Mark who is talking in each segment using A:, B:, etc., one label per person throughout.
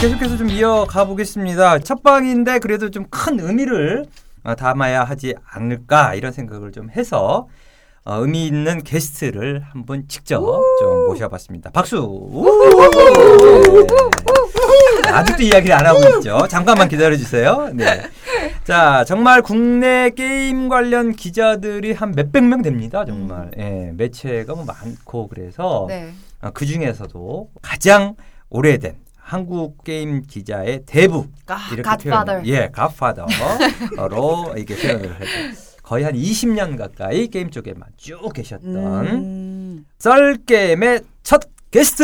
A: 계속해서 좀 이어가 보겠습니다. 첫 방인데 그래도 좀 큰 의미를 어, 담아야 하지 않을까 이런 생각을 좀 해서 어, 의미 있는 게스트를 한번 직접 좀 모셔봤습니다. 박수. 네. 아직도 이야기를 안 하고 있죠. 잠깐만 기다려 주세요. 네. 자, 정말 국내 게임 관련 기자들이 한 몇백 명 됩니다. 정말. 예, 매체가 뭐 많고 그래서
B: 네.
A: 어, 그 중에서도 가장 오래된 한국 게임 기자의 대부
B: 가,
A: 이렇게. 표현을- 예, Godfather로 이렇게 표현을 해서 거의 한 20년 가까이 게임 쪽에만 쭉 계셨던
B: 음.
A: 썰 게임의 첫 게스트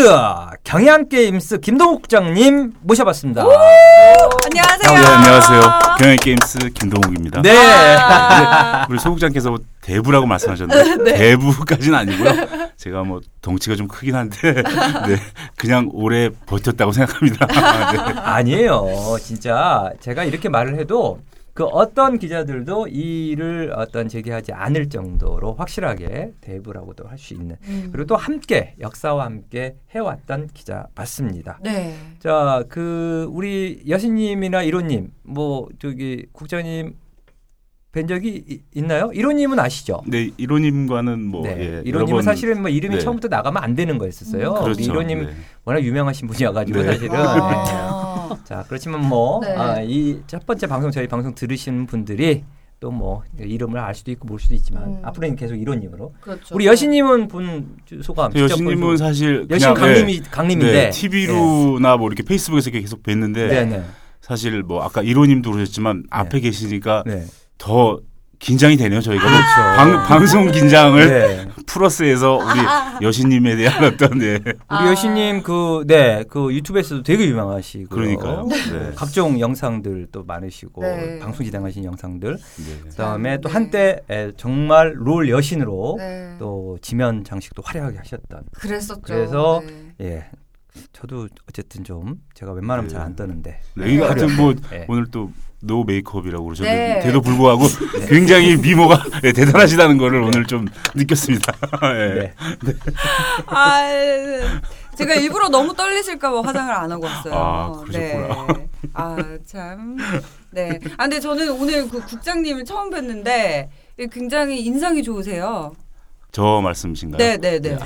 A: 경향 게임스 김동욱 국장님 모셔봤습니다.
B: 안녕하세요.
C: 네, 안녕하세요. 경향 게임스 김동욱입니다.
A: 네.
B: 아,
C: 우리 소 국장께서 뭐 대부라고 말씀하셨는데 대부까지는 아니고요. 제가 뭐 덩치가 좀 크긴 한데 네, 그냥 오래 버텼다고 생각합니다. 네.
A: 아니에요. 진짜 제가 이렇게 말을 해도 그 어떤 기자들도 이를 어떤 제기하지 않을 정도로 확실하게 대부라고도 할 수 있는
B: 음.
A: 그리고 또 함께 역사와 함께 해왔던 기자 맞습니다.
B: 네.
A: 자, 그 우리 여신님이나 이로님, 뭐 저기 국장님 뵌 적이 이- 있나요? 이로님은 아시죠?
C: 네, 이로님과는 뭐
A: 네,
C: 예,
A: 이로님은
C: 번-
A: 사실은 뭐 이름이
C: 네.
A: 처음부터 나가면 안 되는 거였었어요.
B: 음,
C: 그렇죠.
A: 이로님
C: 네.
A: 워낙 유명하신 분이어가지고
C: 네.
A: 사실은. 네.
B: 아.
A: 자, 그렇지만 뭐,
B: 네.
A: 아, 이 첫 번째 방송, 저희 방송 들으시는 분들이 또 뭐, 이름을 알 수도 있고 모를 수도 있지만,
B: 음.
A: 앞으로는 계속 이론님으로.
B: 그렇죠.
A: 우리 여신님은 본 소감.
C: 여신님은
A: 본 소-
C: 사실
A: 여신
C: 그냥,
A: 강림이, 강림인데.
C: 네, TV로나 뭐 이렇게 페이스북에서 이렇게 계속 뵀는데
A: 네, 네.
C: 사실 뭐 아까 이로님도 그러셨지만 앞에 계시니까
A: 네.
C: 더 긴장이 되네요. 저희가 뭐
A: 그렇죠.
C: 방, 방송 긴장을
A: 네.
C: 플러스해서 우리 여신님에 대한 어떤 네.
A: 우리
B: 아.
A: 여신님 그, 네, 그 유튜브에서도 되게 유명하시고.
C: 그러니까요. 네.
A: 각종 영상들 또 많으시고,
B: 네.
A: 방송 진행하신 영상들.
C: 네.
A: 그 다음에 또
B: 네.
A: 한때 에, 정말 롤 여신으로
B: 네.
A: 또 지면 장식도 화려하게 하셨던.
B: 그랬었죠.
A: 그래서
B: 네.
A: 예. 저도 어쨌든 좀 제가 웬만하면
C: 네.
A: 잘안 떠는데.
C: 네, 이거 하여튼 뭐
A: 네.
C: 오늘 또 노 메이크업이라고 그러셨는데
B: 네.
C: 돼도 불구하고 굉장히 미모가 네, 대단하시다는 거를 오늘 좀 느꼈습니다. 네.
A: 네.
B: 아, 제가 일부러 너무 떨리실까 봐 화장을 안 하고 왔어요.
C: 아, 그러셨구나.
B: 네. 아, 참. 네. 아, 근데 저는 오늘 그 국장님을 처음 뵀는데 굉장히 인상이 좋으세요.
C: 저 말씀이신가요?
B: 네, 네, 네.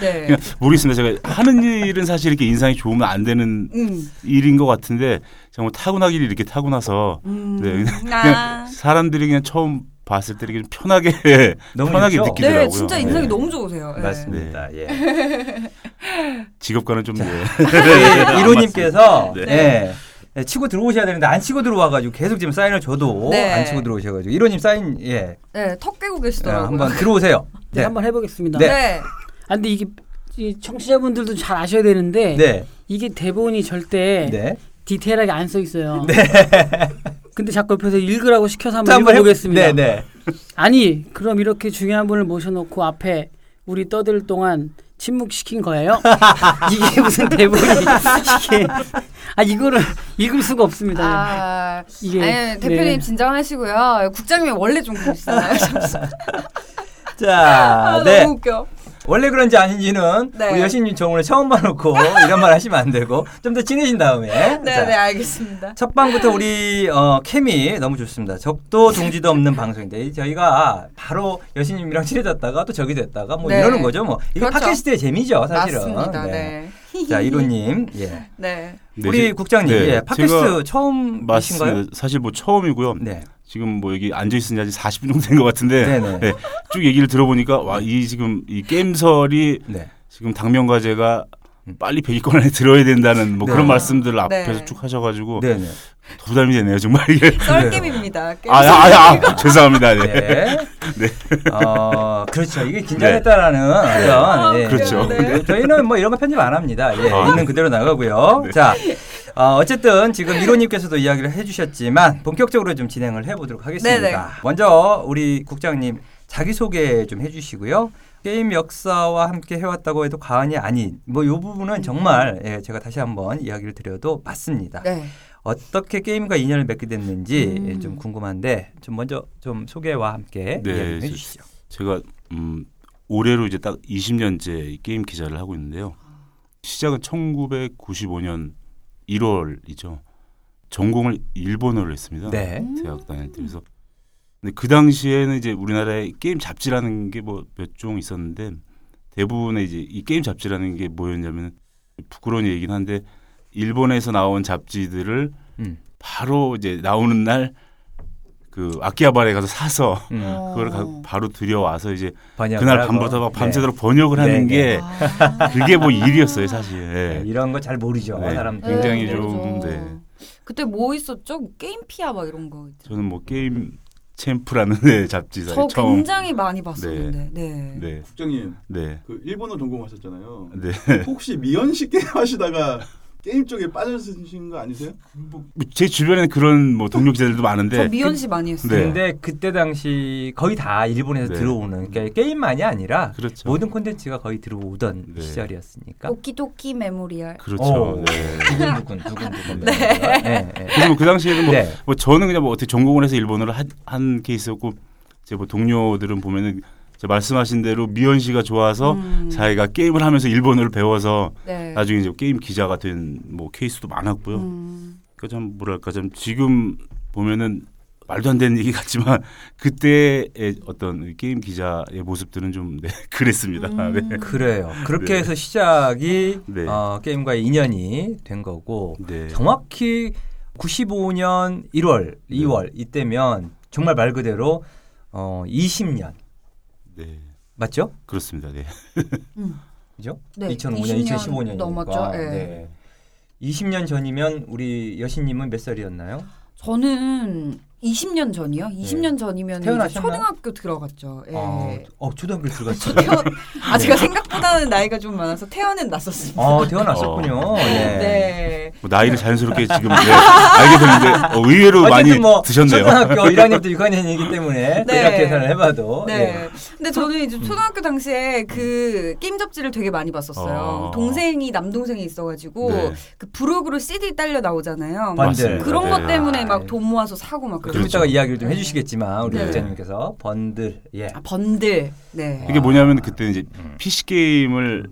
B: 네.
C: 그냥 모르겠습니다. 제가 하는 일은 사실 이렇게 인상이 좋으면 안 되는
B: 음.
C: 일인 것 같은데 정말 타고나기를 이렇게 타고나서
B: 음.
C: 네, 그냥,
B: 아.
C: 그냥 사람들이 그냥 처음 봤을 때 이렇게 편하게
A: 너무
C: 편하게
A: 좋죠?
C: 느끼더라고요.
B: 네, 진짜 인상이
C: 네.
B: 너무 좋으세요. 네.
A: 맞습니다. 예.
C: 직업과는 좀 네.
A: 우리 이로님께서
C: 네.
A: 예. 예, 치고 들어오셔야 되는데 안 치고 들어와가지고 계속 지금 사인을 줘도
B: 네.
A: 안 치고 들어오셔가지고 이로님 사인 예,
B: 네, 턱 깨고
A: 예,
B: 계시더라고요.
A: 한번 들어오세요.
D: 네, 한번 해보겠습니다.
A: 네.
B: 네.
D: 아, 근데 이게 이 청취자분들도 잘 아셔야 되는데
A: 네,
D: 이게 대본이 절대
A: 네.
D: 디테일하게 안 써 있어요.
A: 네.
D: 근데 자꾸 옆에서 읽으라고 시켜서
A: 자,
D: 한번
A: 한번
D: 읽어보겠습니다.
A: 네, 네.
D: 아니 그럼 이렇게 중요한 분을 모셔놓고 앞에 우리 떠들 동안 침묵시킨 거예요? 이게 무슨 대본이 이게 아 이거를 읽을 수가 없습니다.
B: 아,
D: 이게
B: 아니, 대표님
D: 네.
B: 진정하시고요. 국장님이 원래 좀 그러시잖아요.
A: 자,
B: 아,
A: 네.
B: 너무 웃겨.
A: 원래 그런지 아닌지는
B: 네.
A: 우리 여신님 저 오늘 처음 봐놓고 이런 말 하시면 안 되고 좀 더 친해진 다음에.
B: 네,
A: 자,
B: 네, 알겠습니다.
A: 첫 방부터 우리 어, 케미 너무 좋습니다. 적도 동지도 없는 방송인데 저희가 바로 여신님이랑 친해졌다가 또 적이 됐다가 뭐
B: 네.
A: 이러는 거죠. 뭐 이게
B: 그렇죠.
A: 팟캐스트의 재미죠, 사실은.
B: 맞습니다. 네.
A: 자 이로님, 예.
B: 네.
C: 네,
A: 우리
C: 제-
A: 국장님,
C: 네,
A: 예, 팟캐스트 처음이신가요?
C: 사실 뭐 처음이고요.
A: 네.
C: 지금 뭐 여기 앉아 있은 지 40분 정도 된 것 같은데
A: 네네.
C: 네, 쭉 얘기를 들어보니까 와 이 지금 이 게임설이
A: 네.
C: 지금 당면과제가 빨리 100위권 안에 들어야 된다는 뭐
A: 네.
C: 그런 말씀들을
B: 네.
C: 앞에서 쭉 하셔가지고
A: 네네.
C: 더 부담이 되네요 정말 이게.
B: 썰게임입니다. 게임
C: 아, 아, 아, 아, 죄송합니다. 네.
A: 네.
C: 네.
A: 어, 그렇죠. 이게 긴장했다라는 어떤. 예.
C: 그렇죠.
A: 네. 저희는 뭐 이런 거 편집 안 합니다. 예.
C: 아.
A: 있는 그대로 나가고요.
C: 네.
A: 자, 어, 어쨌든 지금 이로님께서도 이야기를 해주셨지만 본격적으로 좀 진행을 해보도록 하겠습니다.
B: 네네.
A: 먼저 우리 국장님 자기 소개 좀 해주시고요. 게임 역사와 함께 해왔다고 해도 과언이 아닌 뭐이 부분은 정말 예, 제가 다시 한번 이야기를 드려도 맞습니다.
B: 네.
A: 어떻게 게임과 인연을 맺게 됐는지
B: 음.
A: 예, 좀 궁금한데 좀 먼저 좀 소개와 함께
C: 네,
A: 이야기 좀
C: 저-
A: 해주시죠.
C: 제가 음, 올해로 이제 딱 20년째 게임 기자를 하고 있는데요. 시작은 1995년 1월이죠. 전공을 일본어를 했습니다.
A: 네.
C: 대학 다닐 때 그래서 근데 그 당시에는 이제 우리나라에 게임 잡지라는 게 뭐 몇 종 있었는데 대부분의 이제 이 게임 잡지라는 게 뭐였냐면 부끄러운 얘기긴 한데 일본에서 나온 잡지들을
A: 음.
C: 바로 이제 나오는 날 그 아키하바라에 가서 사서
A: 음.
B: 어.
C: 그걸 가, 바로 들여와서 이제
A: 번역을
C: 그날. 밤부터 막
A: 네.
C: 밤새도록 번역을
A: 네,
C: 하는
A: 네.
C: 게
B: 아.
C: 그게 뭐 일이었어요 사실.
A: 네,
C: 예.
A: 이런 거 잘 모르죠
C: 네.
A: 사람들.
C: 굉장히
B: 네,
C: 좀. 네.
B: 그때 뭐 있었죠? 게임 피아 막 이런 거.
C: 저는 뭐 게임 챔프라는 네, 잡지사에
B: 저
C: 처음
B: 굉장히 많이 봤었는데. 네.
C: 네,
E: 국장님
C: 네,
E: 그 일본어 전공하셨잖아요.
C: 네.
E: 혹시 미연시 게임 하시다가 게임 쪽에 빠져드신 거 아니세요?
C: 제 주변에는 그런 뭐 동료 기자들도
B: 저
C: 많은데
B: 미연시 많이 했어요.
C: 네.
A: 근데 그때 당시 거의 다 일본에서
C: 네.
A: 들어오는 그러니까 게임만이 아니라
C: 그렇죠.
A: 모든 콘텐츠가 거의 들어오던
C: 네.
A: 시절이었으니까.
B: ドキドキ 메모리얼.
C: 그렇죠.
A: 오.
C: 네.
A: 두근두근 두근두근. 네. 네. 네.
C: 그래서 뭐그 당시에는 뭐,
A: 네.
C: 뭐 저는 그냥 뭐 어떻게 전공을 해서 일본어를 한, 한 케이스였고 제 뭐 동료들은 보면은 제 말씀하신 대로 미연시가 좋아서
B: 음.
C: 자기가 게임을 하면서 일본어를 배워서
B: 네.
C: 나중에 이제 게임 기자가 된 뭐 케이스도 많았고요.
B: 음.
C: 그참 뭐랄까 좀 지금 보면은 말도 안 되는 얘기 같지만 그때의 어떤 게임 기자의 모습들은 좀 네, 그랬습니다.
B: 음.
C: 네.
A: 그래요. 그렇게
C: 네.
A: 해서 시작이
C: 네.
A: 어, 게임과의 인연이 된 거고
C: 네.
A: 정확히 95년 1월, 2월 이때면 정말 말 그대로 어 20년
C: 네.
A: 맞죠?
C: 그렇습니다. 네.
B: 음.
A: 그죠?
B: 네,
A: 2005년,
B: 20년
A: 2015년이니까.
B: 넘었죠. 네.
A: 20년 전이면 우리 여신님은 몇 살이었나요?
B: 저는 20년 전이요. 20년 전이면
A: 태어나셨나요?
B: 초등학교 들어갔죠. 예.
A: 어, 어, 초등학교 들어갔어요.
B: 태어, 아 제가 생각보다는 나이가 좀 많아서 태어는 났었습니다.
A: 아, 태어났었군요.
C: 어.
A: 네.
B: 네.
C: 뭐 나이를 자연스럽게 지금 네, 알게 되는데 어, 의외로 많이
A: 뭐
C: 드셨네요.
A: 초등학교 1학년부터 6학년이기 때문에
B: 네.
A: 대략 계산을 해봐도
B: 네.
A: 예.
B: 근데 저는
A: 음.
B: 이제 초등학교 당시에 그 게임 잡지를 되게 많이 봤었어요.
C: 어.
B: 동생이 남동생이 있어가지고
C: 네.
B: 그 부록으로 CD 딸려 나오잖아요.
C: 맞습니다.
B: 그런
C: 네.
B: 것 때문에
A: 아,
B: 막돈 모아서 사고
A: 막좀
B: 그랬죠.
A: 이따가 이야기를 좀 해주시겠지만 우리
B: 네.
A: 기자님께서 번들 예.
B: 아, 번들. 네.
C: 이게 뭐냐면 그때 이제
A: 음.
C: PC 게임을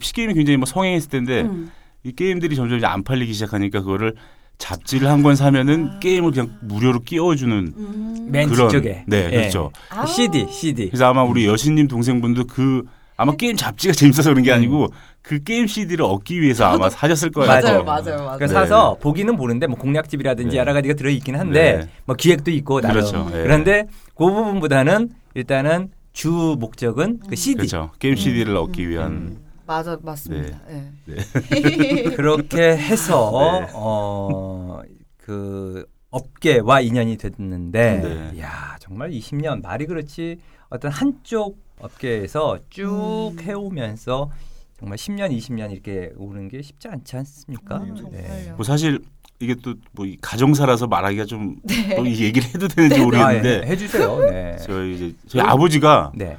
C: PC 게임이 굉장히 뭐 성행했을 텐데
B: 음.
C: 이 게임들이 점점 이제 안 팔리기 시작하니까 그거를 잡지를 한 권 사면은
B: 아.
C: 게임을 그냥 무료로 끼워주는
B: 음.
A: 맨
C: 그런
A: 뒤쪽에
C: 네
A: 예.
C: 그렇죠.
B: 아.
A: CD CD
C: 그래서 아마 우리 여신님 동생분도 그 아마 게임 잡지가 재밌어서 그런 게 아니고 그 게임 CD를 얻기 위해서 아마 사셨을 거예요.
B: 맞아요,
A: 어.
B: 맞아요, 맞아요.
A: 그러니까
C: 네.
A: 사서 보기는 모르는데 뭐 공략집이라든지
C: 네.
A: 여러 가지가 들어 있긴 한데
C: 네.
A: 뭐 기획도 있고 나름
C: 그렇죠. 예.
A: 그런데 그 부분보다는 일단은 주 목적은 그 CD
C: 그렇죠. 게임 CD를 얻기 위한
A: 음.
B: 맞아, 맞습니다. 네.
A: 그렇게 해서
C: 네.
A: 어, 그 업계와 인연이 됐는데
C: 네.
A: 야 정말 20년 말이 그렇지 어떤 한쪽 업계에서 쭉
B: 음.
A: 해오면서 정말 10년 20년 이렇게 오는 게 쉽지 않지 않습니까?
B: 음,
A: 네.
C: 뭐 사실 이게 또 뭐 가정사라서 말하기가 좀
B: 네.
C: 얘기를 해도 되는지
A: 아, 예,
C: 모르겠는데
A: 해주세요. 네.
C: 저희 이제 저희 아버지가
A: 네.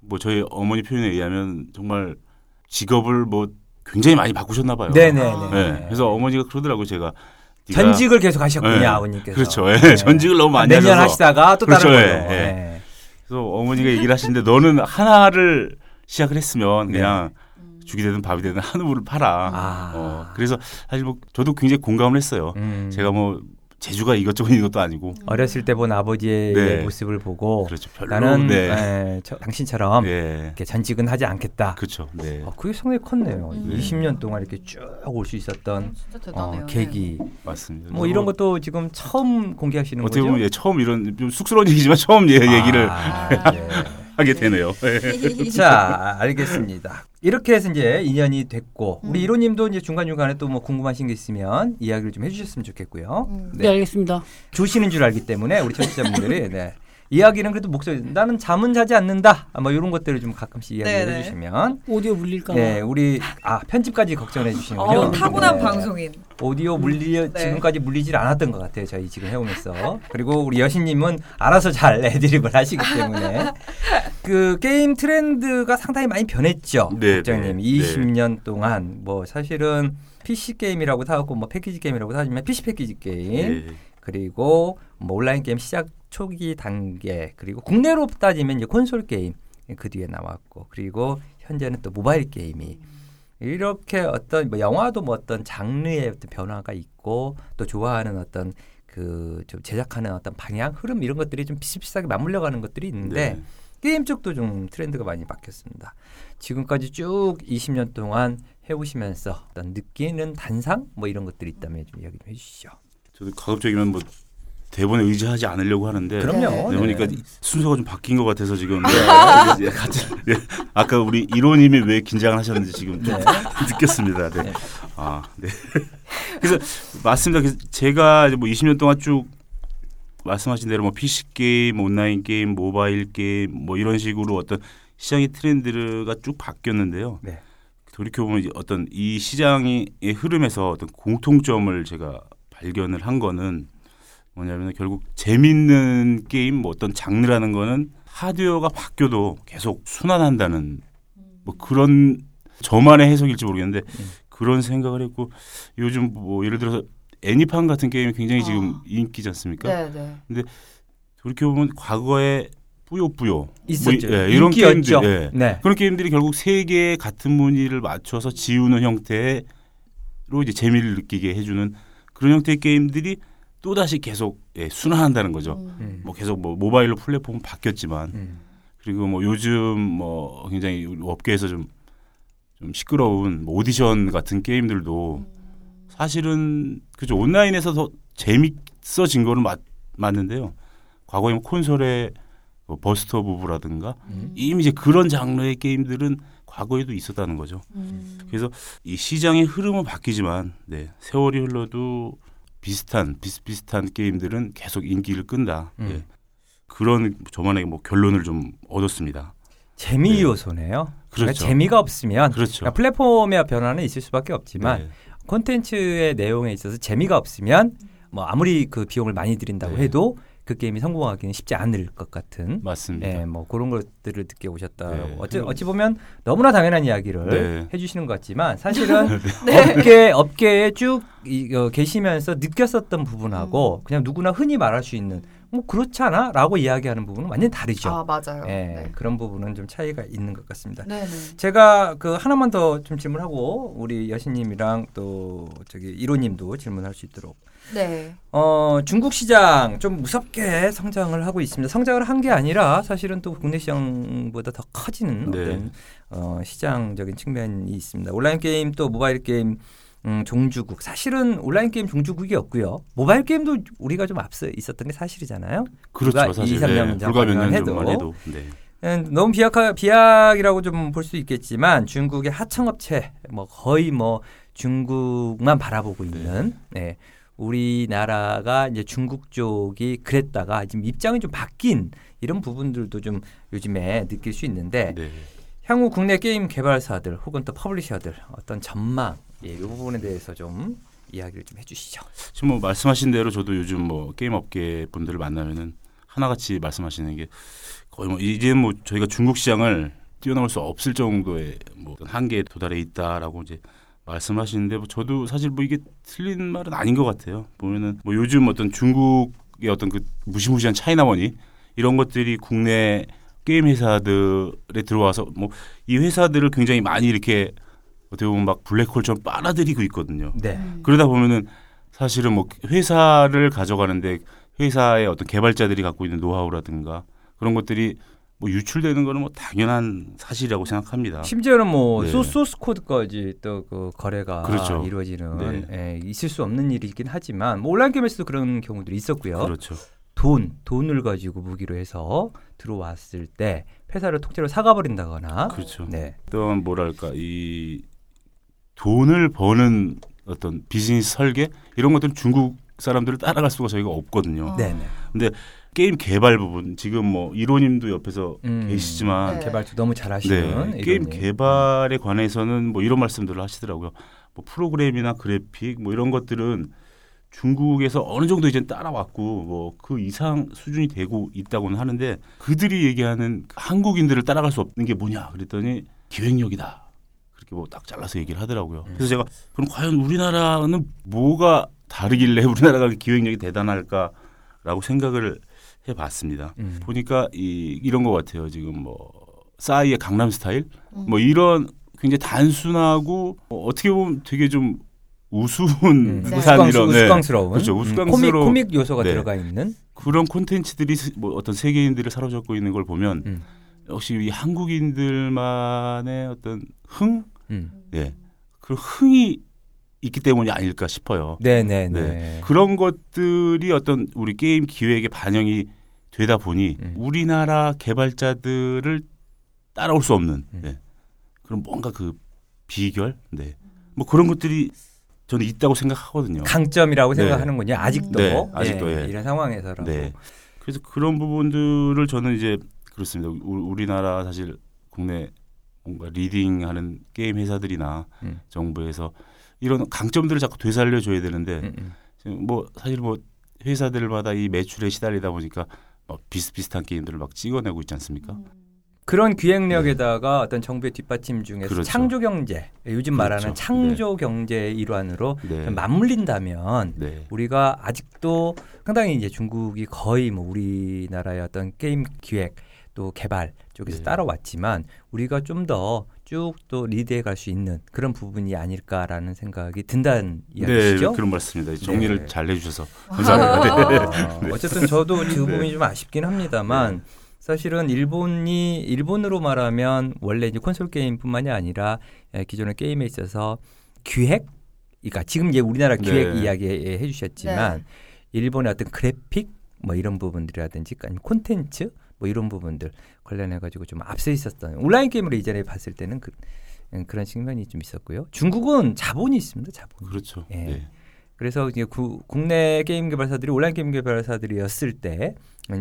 C: 뭐 저희 어머니 표현에 의하면 정말 직업을 뭐 굉장히 많이 바꾸셨나 봐요.
A: 네네네.
B: 아.
C: 네. 그래서 어머니가 그러더라고요. 제가
A: 전직을 계속 하셨군요,
C: 네.
A: 아버님께서.
C: 그렇죠. 예,
A: 네.
C: 전직을 너무 많이 하셔서
A: 하시다가 또
C: 그렇죠,
A: 다른
C: 예,
A: 걸로.
C: 예.
A: 네.
C: 그래서 어머니가 얘기를 하시는데 너는 하나를 시작을 했으면
A: 네.
C: 그냥
B: 음.
C: 죽이 되든 밥이 되든 한 우를 팔아.
A: 아.
C: 어, 그래서 사실 뭐 저도 굉장히 공감을 했어요.
A: 음.
C: 제가 뭐 재주가 이것저것 있는 것도 아니고
A: 어렸을 때 본 아버지의
C: 네.
A: 모습을 보고
C: 그렇죠. 별로
A: 나는
C: 네.
A: 에, 저, 당신처럼
C: 네.
A: 이렇게 전직은 하지 않겠다.
C: 그렇죠. 네.
A: 어, 그게 상당히 컸네요.
B: 음.
A: 20년 동안 이렇게 쭉 올 수 있었던
B: 대단해요.
A: 어, 계기.
C: 맞습니다.
A: 뭐 이런 것도 지금 처음 공개하시는
C: 어떻게
A: 거죠?
C: 보면 예, 처음 이런 좀 쑥스러운 얘기지만 처음 예, 얘기를
A: 아, 네.
C: 하게 되네요. 예.
B: 네.
A: 자, 알겠습니다. 이렇게 해서 이제 인연이 됐고 우리
B: 음.
A: 이로님도 이제 중간 중간에 또 뭐 궁금하신 게 있으면 이야기를 좀 해주셨으면 좋겠고요.
B: 음.
D: 네, 알겠습니다.
A: 주시는 줄 알기 때문에 우리 청취자분들이 네. 이야기는 그래도 목소리 나는 잠은 자지 않는다. 아, 뭐 이런 것들을 좀 가끔씩 이야기해. 주시면
D: 오디오 물릴까 봐.
A: 네, 우리 아 편집까지 걱정해 주시는군요.
B: 어, 타고난
A: 네.
B: 방송인.
A: 오디오 물리
B: 네.
A: 지금까지 물리질 않았던 것 같아요. 저희 지금 해오면서 그리고 우리 여신님은 알아서 잘 애드립을 하시기 때문에 그 게임 트렌드가 상당히 많이 변했죠.
C: 네,
A: 국장님
C: 네,
A: 20년 동안 뭐 사실은 PC 게임이라고 사고 뭐 패키지 게임이라고 사지만 PC 패키지 게임
C: 예.
A: 그리고 뭐 온라인 게임 시작 초기 단계 그리고 국내로 따지면 이제 콘솔 게임 그 뒤에 나왔고 그리고 현재는 또 모바일 게임이 이렇게 어떤 뭐 영화도 뭐 어떤 장르의 어떤 변화가 있고 또 좋아하는 어떤 그 좀 제작하는 어떤 방향, 흐름 이런 것들이 좀 비슷비슷하게 맞물려 가는 것들이 있는데
C: 네.
A: 게임 쪽도 좀 트렌드가 많이 바뀌었습니다. 지금까지 쭉 20년 동안 해오시면서 어떤 느끼는 단상 뭐 이런 것들이 있다면 좀 이야기 좀 해주시죠.
C: 저도 가급적이면 뭐 대본에 의지하지 않으려고 하는데
A: 그럼요.
C: 네, 보니까
A: 네.
C: 순서가 좀 바뀐 것 같아서 지금 네. 이제 같이 네. 아까 우리 이로님이 왜 긴장을 하셨는지 지금 좀 느꼈습니다. 네.
A: 네.
C: 아, 네. 그래서 맞습니다. 그래서 제가 이제 뭐 20년 동안 쭉 말씀하신 대로 뭐 PC 게임, 온라인 게임, 모바일 게임 뭐 이런 식으로 어떤 시장의 트렌드가 쭉 바뀌었는데요.
A: 네.
C: 돌이켜 보면 어떤 이 시장의 흐름에서 어떤 공통점을 제가 발견을 한 거는 뭐냐면 결국 재밌는 게임 뭐 어떤 장르라는 거는 하드웨어가 바뀌어도 계속 순환한다는 뭐 그런 저만의 해석일지 모르겠는데
A: 음.
C: 그런 생각을 했고 요즘 뭐 예를 들어서 애니판 같은 게임이 굉장히
B: 아.
C: 지금 인기지 않습니까?
B: 네, 네.
C: 돌이켜 보면 과거에 뿌요뿌요
A: 있었죠.
C: 뭐, 예, 이런
A: 인기였죠.
C: 게임들 예.
A: 네.
C: 그런 게임들이 결국 세 개의 같은 무늬를 맞춰서 지우는 형태로 이제 재미를 느끼게 해주는 그런 형태의 게임들이 또 다시 계속 예, 순환한다는 거죠.
B: 음.
A: 음.
C: 뭐 계속 뭐 모바일로 플랫폼 바뀌었지만
A: 음.
C: 그리고 뭐 요즘 뭐 굉장히 업계에서 좀, 좀 시끄러운 뭐 오디션 같은 게임들도 사실은 그죠 온라인에서 더 재밌어진 거는 맞, 맞는데요. 과거에 뭐 콘솔의 뭐 버스터 부부라든가
A: 음.
C: 이미 이제 그런 장르의 게임들은 과거에도 있었다는 거죠.
B: 음.
C: 그래서 이 시장의 흐름은 바뀌지만 네, 세월이 흘러도 비슷한 비슷비슷한 게임들은 계속 인기를 끈다.
A: 음.
C: 예. 그런 저만의 뭐 결론을 좀 얻었습니다.
A: 재미
C: 네.
A: 요소네요. 그러니까
C: 그렇죠.
A: 재미가 없으면
C: 그렇죠.
A: 그러니까 플랫폼의 변화는 있을 수밖에 없지만
C: 네.
A: 콘텐츠의 내용에 있어서 재미가 없으면 뭐 아무리 그 비용을 많이 들인다고
C: 네.
A: 해도 그 게임이 성공하기는 쉽지 않을 것 같은
C: 맞습니다.
A: 예, 뭐 그런 것들을 느껴 오셨다.
C: 네.
A: 어찌 어찌 보면 너무나 당연한 이야기를
C: 네.
A: 해주시는 것 같지만 사실은 업계 업계에 쭉 이, 어, 계시면서 느꼈었던 부분하고 그냥 누구나 흔히 말할 수 있는 뭐 그렇잖아라고 이야기하는 부분은 완전히 다르죠.
B: 아 맞아요.
A: 예,
B: 네.
A: 그런 부분은 좀 차이가 있는 것 같습니다.
B: 네, 네.
A: 제가 그 하나만 더 좀 질문하고 우리 여신님이랑 또 저기 이로님도 질문할 수 있도록.
B: 네.
A: 어 중국 시장 좀 무섭게 성장을 하고 있습니다. 성장을 한 게 아니라 사실은 또 국내 시장보다 더 커지는
C: 네.
A: 어떤 어, 시장적인 측면이 있습니다. 온라인 게임 또 모바일 게임 음, 종주국 사실은 온라인 게임 종주국이었고요. 모바일 게임도 우리가 좀 앞서 있었던 게 사실이잖아요.
C: 그렇죠. 사실
A: 2, 3년
C: 네. 불과 몇년
A: 전만
C: 해도 네.
A: 음, 너무 비약 비약이라고 좀 볼 수 있겠지만 중국의 하청업체 뭐 거의 뭐 중국만 바라보고 있는 네. 우리나라가 이제 중국 쪽이 그랬다가 지금 입장이 좀 바뀐 이런 부분들도 좀 요즘에 느낄 수 있는데
C: 네.
A: 향후 국내 게임 개발사들 혹은 또 publisher들 어떤 전망 예, 이 부분에 대해서 좀 이야기를 좀 해주시죠.
C: 지금 뭐 말씀하신 대로 저도 요즘 뭐 게임 업계 분들을 만나면은 하나같이 말씀하시는 게 거의 뭐 이제 뭐 저희가 중국 시장을 뛰어넘을 수 없을 정도의 뭐 한계에 도달해 있다라고 이제 말씀하시는데 뭐 저도 사실 뭐 이게 틀린 말은 아닌 것 같아요. 보면은 뭐 요즘 어떤 중국의 어떤 그 무시무시한 차이나머니 이런 것들이 국내 게임 회사들에 들어와서 뭐 이 회사들을 굉장히 많이 이렇게 어떻게 보면 막 블랙홀처럼 빨아들이고 있거든요.
A: 네.
B: 음.
C: 그러다 보면은 사실은 뭐 회사를 가져가는데 회사의 어떤 개발자들이 갖고 있는 노하우라든가 그런 것들이 뭐 유출되는 거는 뭐 당연한 사실이라고 생각합니다.
A: 심지어는 뭐
C: 네.
A: 소, 소스 코드까지 또 그 거래가
C: 그렇죠.
A: 이루어지는 예, 있을 수 없는 일이긴 하지만 뭐 온라인 게임에서도 그런 경우들이 있었고요.
C: 그렇죠.
A: 돈 돈을 가지고 무기로 해서 들어왔을 때 회사를 통째로 사가버린다거나
C: 그렇죠.
A: 네.
C: 어떤 뭐랄까 이 돈을 버는 어떤 비즈니스 설계 이런 것들은 중국 사람들을 따라갈 수가 저희가 없거든요.
B: 어.
A: 네네.
C: 게임 개발 부분 지금 뭐 이로님도 옆에서
A: 음.
C: 계시지만
B: 네.
A: 개발도 너무 잘하시는
C: 네, 게임 개발에 관해서는 뭐 이런 말씀들을 하시더라고요. 뭐 프로그램이나 그래픽 뭐 이런 것들은 중국에서 어느 정도 이제 따라왔고 뭐 그 이상 수준이 되고 있다고는 하는데 그들이 얘기하는 한국인들을 따라갈 수 없는 게 뭐냐 그랬더니 기획력이다. 그렇게 뭐 딱 잘라서 얘기를 하더라고요. 그래서 제가 그럼 과연 우리나라는 뭐가 다르길래 우리나라가 기획력이 대단할까라고 생각을 해봤습니다.
A: 음.
C: 보니까 이 이런 것 같아요. 지금 뭐 싸이의 강남 스타일
B: 음.
C: 뭐 이런 굉장히 단순하고 어, 어떻게 보면 되게 좀 우스운
A: 음,
B: 네.
A: 우스꽝스,
C: 이런 네.
A: 우스꽝스러운
C: 그렇죠.
A: 음,
C: 우스꽝스러운-
A: 코믹 코믹 요소가
C: 네.
A: 들어가 있는
C: 그런 콘텐츠들이 스- 뭐 어떤 세계인들을 사로잡고 있는 걸 보면
A: 음.
C: 역시 이 한국인들만의 어떤 흥,
A: 음.
C: 예, 그 흥이 있기 때문이 아닐까 싶어요.
A: 네네네.
C: 네. 그런 것들이 어떤 우리 게임 기획에 반영이 되다 보니
A: 음.
C: 우리나라 개발자들을 따라올 수 없는
A: 음.
C: 네. 그런 뭔가 그 비결, 네, 뭐 그런 것들이 저는 있다고 생각하거든요.
A: 강점이라고
C: 네.
A: 생각하는군요. 아직도.
C: 네, 아직도,
A: 예,
C: 예.
A: 이런 상황에서라도.
C: 네. 그래서 그런 부분들을 저는 이제 그렇습니다. 우- 우리나라 사실 국내 뭔가 leading하는 게임 회사들이나
A: 음.
C: 정부에서 이런 강점들을 자꾸 되살려 줘야 되는데
A: 음, 음.
C: 지금 뭐 사실 뭐 회사들마다 이 매출에 시달리다 보니까 뭐 비슷비슷한 게임들을 막 찍어내고 있지 않습니까?
A: 그런 기획력에다가 어떤 정부의 뒷받침 중에서
C: 네. 그렇죠.
A: 창조 경제, 요즘 말하는
C: 그렇죠.
A: 창조 경제의 일환으로
C: 네.
A: 좀 맞물린다면
C: 네.
A: 우리가 아직도 상당히 이제 중국이 거의 뭐 우리나라의 어떤 게임 기획 또 개발 쪽에서
C: 네.
A: 따라왔지만 우리가 좀 더 쭉 또 리드해 갈 수 있는 그런 부분이 아닐까라는 생각이 든다는
C: 네,
A: 이야기시죠.
C: 그런 말씀입니다. 정리를
A: 네.
C: 잘 해주셔서 감사합니다. 네.
A: 어, 어쨌든 저도 그 부분이 좀 아쉽긴 합니다만 사실은 일본이 일본으로 말하면 원래 이제 콘솔 게임뿐만이 아니라 예, 기존의 게임에 있어서 기획, 그러니까 지금 이제 우리나라 기획
C: 네.
A: 이야기 예, 해주셨지만 일본의 어떤 그래픽 뭐 이런 부분들이라든지 아니면 콘텐츠 뭐 이런 부분들 관련해 가지고 좀 앞서 있었던 온라인 게임으로 이전에 봤을 때는 그, 음, 그런 측면이 좀 있었고요. 중국은 자본이 있습니다. 자본.
C: 그렇죠.
A: 예.
C: 네.
A: 그래서 이제 구- 국내 게임 개발사들이 온라인 게임 개발사들이었을 때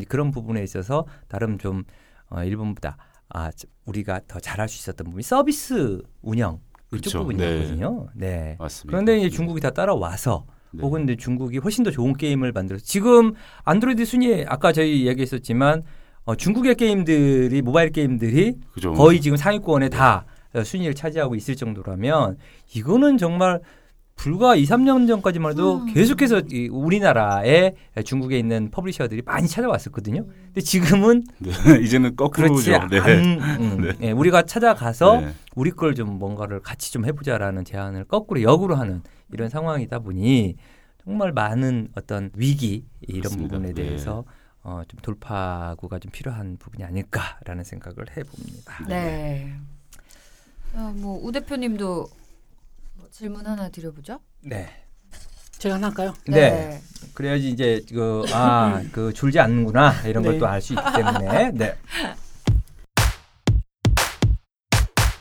A: 그런 부분에 있어서 나름 좀 어, 일본보다 아 저- 우리가 더 잘할 수 있었던 부분이 서비스 운영 이쪽
C: 그쵸.
A: 부분이거든요. 네.
C: 맞습니다.
A: 그런데 이제 중국이 다 따라와서
C: 네.
A: 혹은 이제 중국이 훨씬 더 좋은 게임을 만들어서 지금 안드로이드 순위 아까 저희 얘기했었지만 어, 중국의 게임들이 모바일 게임들이
C: 그죠.
A: 거의 지금 상위권에 다 어, 순위를 차지하고 있을 정도라면 이거는 정말 불과 2, 3년 전까지만 해도
B: 음.
A: 계속해서 이 우리나라에 중국에 있는 publisher들이 많이 찾아왔었거든요. 근데 지금은
C: 네. 이제는 거꾸로죠.
A: 그렇지
C: 네.
A: 않, 음,
C: 네.
A: 예, 우리가 찾아가서
C: 네.
A: 우리 걸 좀 뭔가를 같이 좀 해보자라는 제안을 거꾸로 역으로 하는 이런 상황이다 보니 정말 많은 어떤 위기 이런
C: 맞습니다.
A: 부분에
C: 네.
A: 대해서 어, 좀 돌파구가 좀 필요한 부분이 아닐까라는 생각을 해봅니다.
B: 네. 어, 뭐우 대표님도 뭐 질문 하나 드려보죠.
A: 네.
D: 제가 하나 할까요?
A: 네. 그래야지 이제 그 아, 그 줄지 않는구나 이런
D: 네.
A: 걸또 알 수 있기 때문에 네.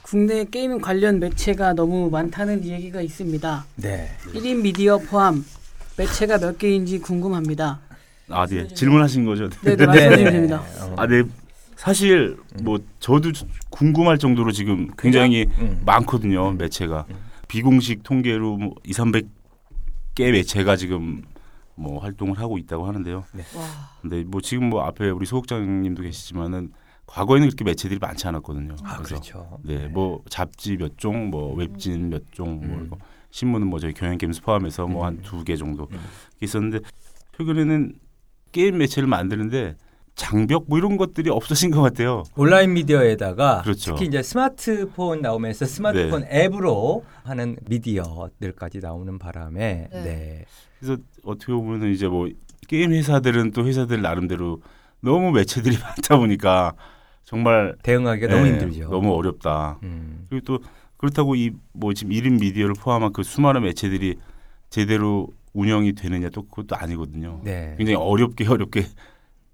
D: 국내 게임 관련 매체가 너무 많다는 얘기가 있습니다.
A: 네.
D: 1인 미디어 포함 매체가 몇 개인지 궁금합니다.
C: 아, 네. 질문하신 거죠.
D: 네, 네, 말씀해주시면 됩니다.
A: 어,
C: 아, 네. 사실 뭐 저도 궁금할 정도로 지금 굉장히
A: 음.
C: 많거든요.
A: 음.
C: 매체가
A: 음.
C: 비공식 통계로 뭐 2, 300개 매체가 지금 뭐 활동을 하고 있다고 하는데요.
B: 와.
C: 근데 뭐 지금 뭐 앞에 우리 소극장님도 계시지만은 과거에는 그렇게 매체들이 많지 않았거든요.
A: 아,
C: 그래서
A: 그렇죠.
C: 네, 뭐 잡지 몇 종, 뭐 웹진 몇 종, 뭐
A: 음.
C: 이거 신문은 뭐 저희 경향 게임스 포함해서 뭐한
A: 음.
C: 두개 정도
A: 음.
C: 있었는데 최근에는 게임 매체를 만드는데 장벽 뭐 이런 것들이 없어진 것 같아요.
A: 온라인 미디어에다가
C: 그렇죠.
A: 특히 이제 스마트폰 나오면서 스마트폰 앱으로 하는 미디어들까지 나오는 바람에
B: 네.
A: 네.
C: 그래서 어떻게 보면은 이제 뭐 게임 회사들은 또 회사들 나름대로 너무 매체들이 많다 보니까 정말
A: 대응하기가 너무
C: 예,
A: 힘들죠.
C: 너무 어렵다.
A: 음.
C: 그리고 또 그렇다고 이 뭐 지금 1인 미디어를 포함한 그 수많은 매체들이 제대로 운영이 되느냐 또 그것도 아니거든요.
A: 네.
C: 굉장히 어렵게 어렵게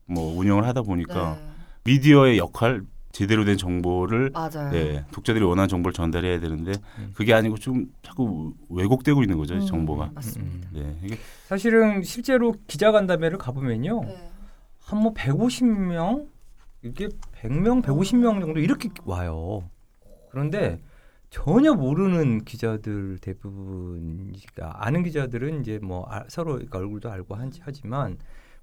C: 뭐 운영을 하다 보니까
B: 네.
C: 미디어의 역할 제대로 된 정보를
B: 맞아요.
C: 예, 독자들이 원하는 정보를 전달해야 되는데
A: 음.
C: 그게 아니고 좀 자꾸 왜곡되고 있는 거죠
B: 음,
C: 정보가.
B: 맞습니다.
A: 음.
C: 네, 이게
A: 사실은 실제로 기자 간담회를 가보면요.
B: 네.
A: 한뭐 150명 이게 100명, 150명 정도 이렇게 와요. 그런데 전혀 모르는 기자들 대부분이가 아는 기자들은 이제 뭐 아- 서로 그러니까 얼굴도 알고 한- 하지만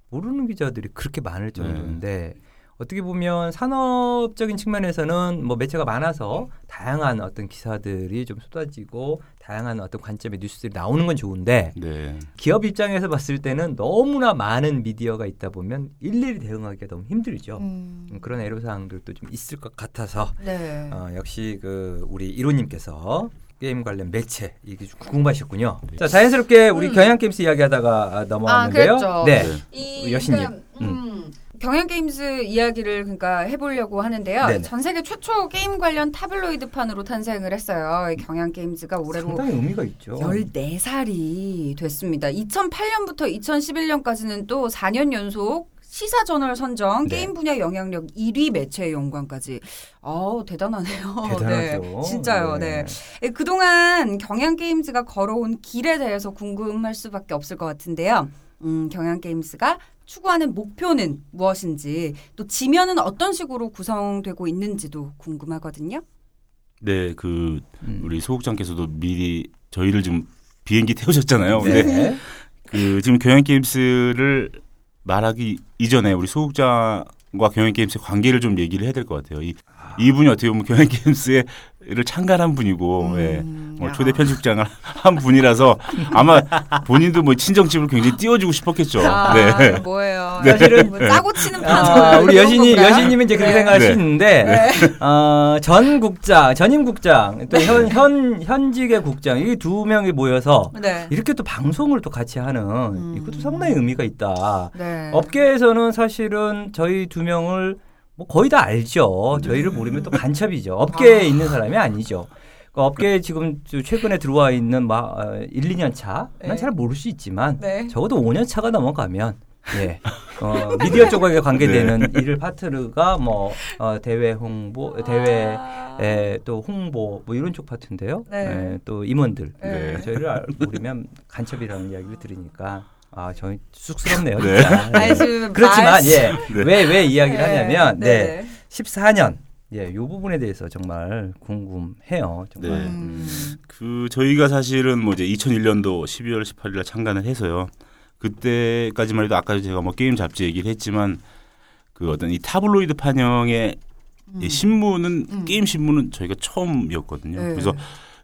A: 모르는 기자들이 그렇게 많을 정도인데 어떻게 보면 산업적인 측면에서는 뭐 매체가 많아서 다양한 어떤 기사들이 좀 쏟아지고 다양한 어떤 관점의 뉴스들이 나오는 건 좋은데
C: 네.
A: 기업 입장에서 봤을 때는 너무나 많은 미디어가 있다 보면 일일이 대응하기가 너무 힘들죠.
B: 음.
A: 음, 그런 애로사항들도 좀 있을 것 같아서
B: 네.
A: 어, 역시 그 우리 이로님께서 게임 관련 매체 이게 좀 궁금하셨군요. 자 자연스럽게 우리
B: 음.
A: 경향 게임즈 이야기하다가 넘어왔는데요.
B: 그랬죠.
A: 네.
C: 네.
B: 이
A: 여신님.
B: 그러니까, 음, 경향 게임즈 이야기를 그러니까 해보려고 하는데요.
A: 네네.
B: 전 세계 최초 게임 관련 타블로이드판으로 탄생을 했어요. 이 경향 게임즈가 올해로
A: 상당히 의미가 있죠.
B: 14살이 됐습니다. 2008년부터 2011년까지는 또 4년 연속 시사 저널 선정
A: 네.
B: 게임 분야 영향력 1위 매체의 영광까지. 어 대단하네요.
A: 대단하죠.
B: 네, 진짜요. 네. 예, 그동안 경향 게임즈가 걸어온 길에 대해서 궁금할 수밖에 없을 것 같은데요. 음, 경향 게임즈가 추구하는 목표는 무엇인지 또 지면은 어떤 식으로 구성되고 있는지도 궁금하거든요.
C: 네, 그
A: 음.
C: 우리 소국장께서도 미리 저희를 좀 비행기 태우셨잖아요. 근데
A: 네.
C: 그 지금 경영 게임스를 말하기 이전에 우리 소국장과 경영 게임스의 관계를 좀 얘기를 해야 될 것 같아요. 이 이분이 어떻게 보면 경영 게임스를 창간한 분이고 예.
B: 음,
C: 뭐
B: 야.
C: 초대 편집장을 한 분이라서 아마 본인도 뭐 친정집을 굉장히 띄워주고 싶었겠죠.
B: 아,
C: 네.
B: 뭐예요?
C: 네.
B: 사실은 뭐 짜고 치는 판.
A: 아, 우리 여신이. 여신님은 이제 그렇게
B: 네.
A: 생각할 수
C: 네.
A: 있는데 어, 전 국장, 전임 국장, 또 현 현 현직의 국장 이 두 명이 모여서
B: 네.
A: 이렇게 또 방송을 또 같이 하는
B: 음.
A: 이것도 상당히 의미가 있다.
B: 네.
A: 업계에서는 사실은 저희 두 명을 뭐 거의 다 알죠. 저희를 모르면 또 간첩이죠. 업계에
B: 아.
A: 있는 사람이 아니죠. 그 업계에 지금 저 최근에 들어와 있는 막 어, 1, 2년 차는
B: 네.
A: 잘 모를 수 있지만
B: 네.
A: 적어도 5년 차가 넘어가면 예. 어, 미디어 쪽에 관계되는 일을 파트너가 뭐 어, 대외 홍보, 대외
B: 아.
A: 에, 또 홍보 뭐 이런 쪽 파트인데요.
B: 네.
A: 예, 또 임원들
B: 네.
A: 저희를 알- 모르면 간첩이라는 이야기를 들으니까 아 저희 쑥스럽네요.
C: 네.
B: 아니, 지금
A: 그렇지만
B: 말-
A: 예.
C: 네.
A: 왜왜 이야기를
B: 네.
A: 하냐면 네.
B: 네.
A: 14년 예, 요 부분에 대해서 정말 궁금해요. 정말.
C: 네.
B: 음.
C: 그 저희가 사실은 뭐 이제 2001년도 12월 18일에 창간을 해서요. 그때까지만 해도 아까 제가 뭐 게임 잡지 얘기를 했지만 그 어떤 이 타블로이드 판형의
B: 음.
C: 이 신문은
B: 음.
C: 게임 신문은 저희가 처음이었거든요.
B: 네.
C: 그래서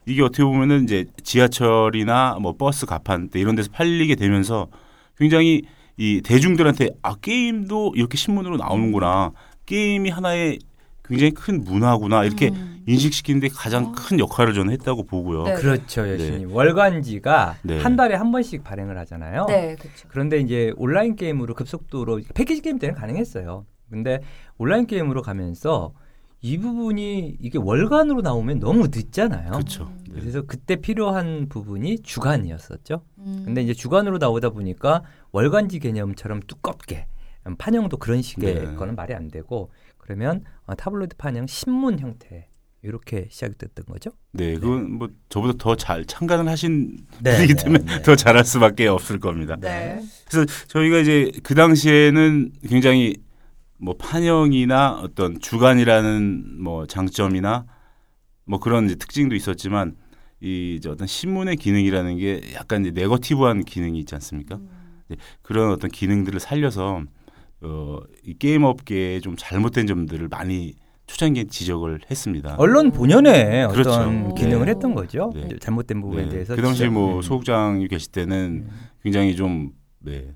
C: 이게 어떻게 보면은 이제 지하철이나 뭐 버스 가판대 이런 데서 팔리게 되면서 굉장히 이 대중들한테 아 게임도 이렇게 신문으로 나오는구나 게임이 하나의 굉장히 큰 문화구나 이렇게
B: 음.
C: 인식시키는데 가장
B: 어.
C: 큰 역할을 저는 했다고 보고요.
B: 네.
A: 그렇죠, 여신님. 월간지가
C: 네.
A: 한 달에 한 번씩 발행을 하잖아요.
B: 네, 그렇죠.
A: 그런데 이제 온라인 게임으로 급속도로 패키지 게임 때는 가능했어요. 근데 온라인 게임으로 가면서 이 부분이 이게 월간으로 나오면 너무 늦잖아요.
C: 그렇죠. 네.
A: 그래서 그때 필요한 부분이 주간이었었죠.
B: 음.
A: 근데 이제 주간으로 나오다 보니까 월간지 개념처럼 두껍게 음, 판형도 그런 식의
C: 네.
A: 거는 말이 안 되고 그러면 어, 타블로이드 판형 신문 형태 이렇게 시작이 됐던 거죠.
C: 네, 그건 뭐 저보다 더 잘 참관을 하신
A: 네,
C: 분이기
A: 네,
C: 때문에
A: 네.
C: 더 잘할 수밖에 없을 겁니다.
B: 네.
C: 그래서 저희가 이제 그 당시에는 굉장히 뭐 판형이나 어떤 주간이라는 뭐 장점이나 뭐 그런 이제 특징도 있었지만 이 이제 어떤 신문의 기능이라는 게 약간 이제 네거티브한 기능이 있지 않습니까? 네, 그런 어떤 기능들을 살려서 어, 이 게임 업계에 좀 잘못된 점들을 많이 초창기에 지적을 했습니다.
A: 언론 본연의
C: 그렇죠.
A: 어떤
B: 네.
A: 기능을 했던 거죠.
C: 네.
A: 잘못된 부분에
C: 네,
A: 대해서
C: 그 당시
A: 지적.
C: 뭐
A: 음.
C: 소국장이 계실 때는
A: 음.
C: 굉장히 좀 네.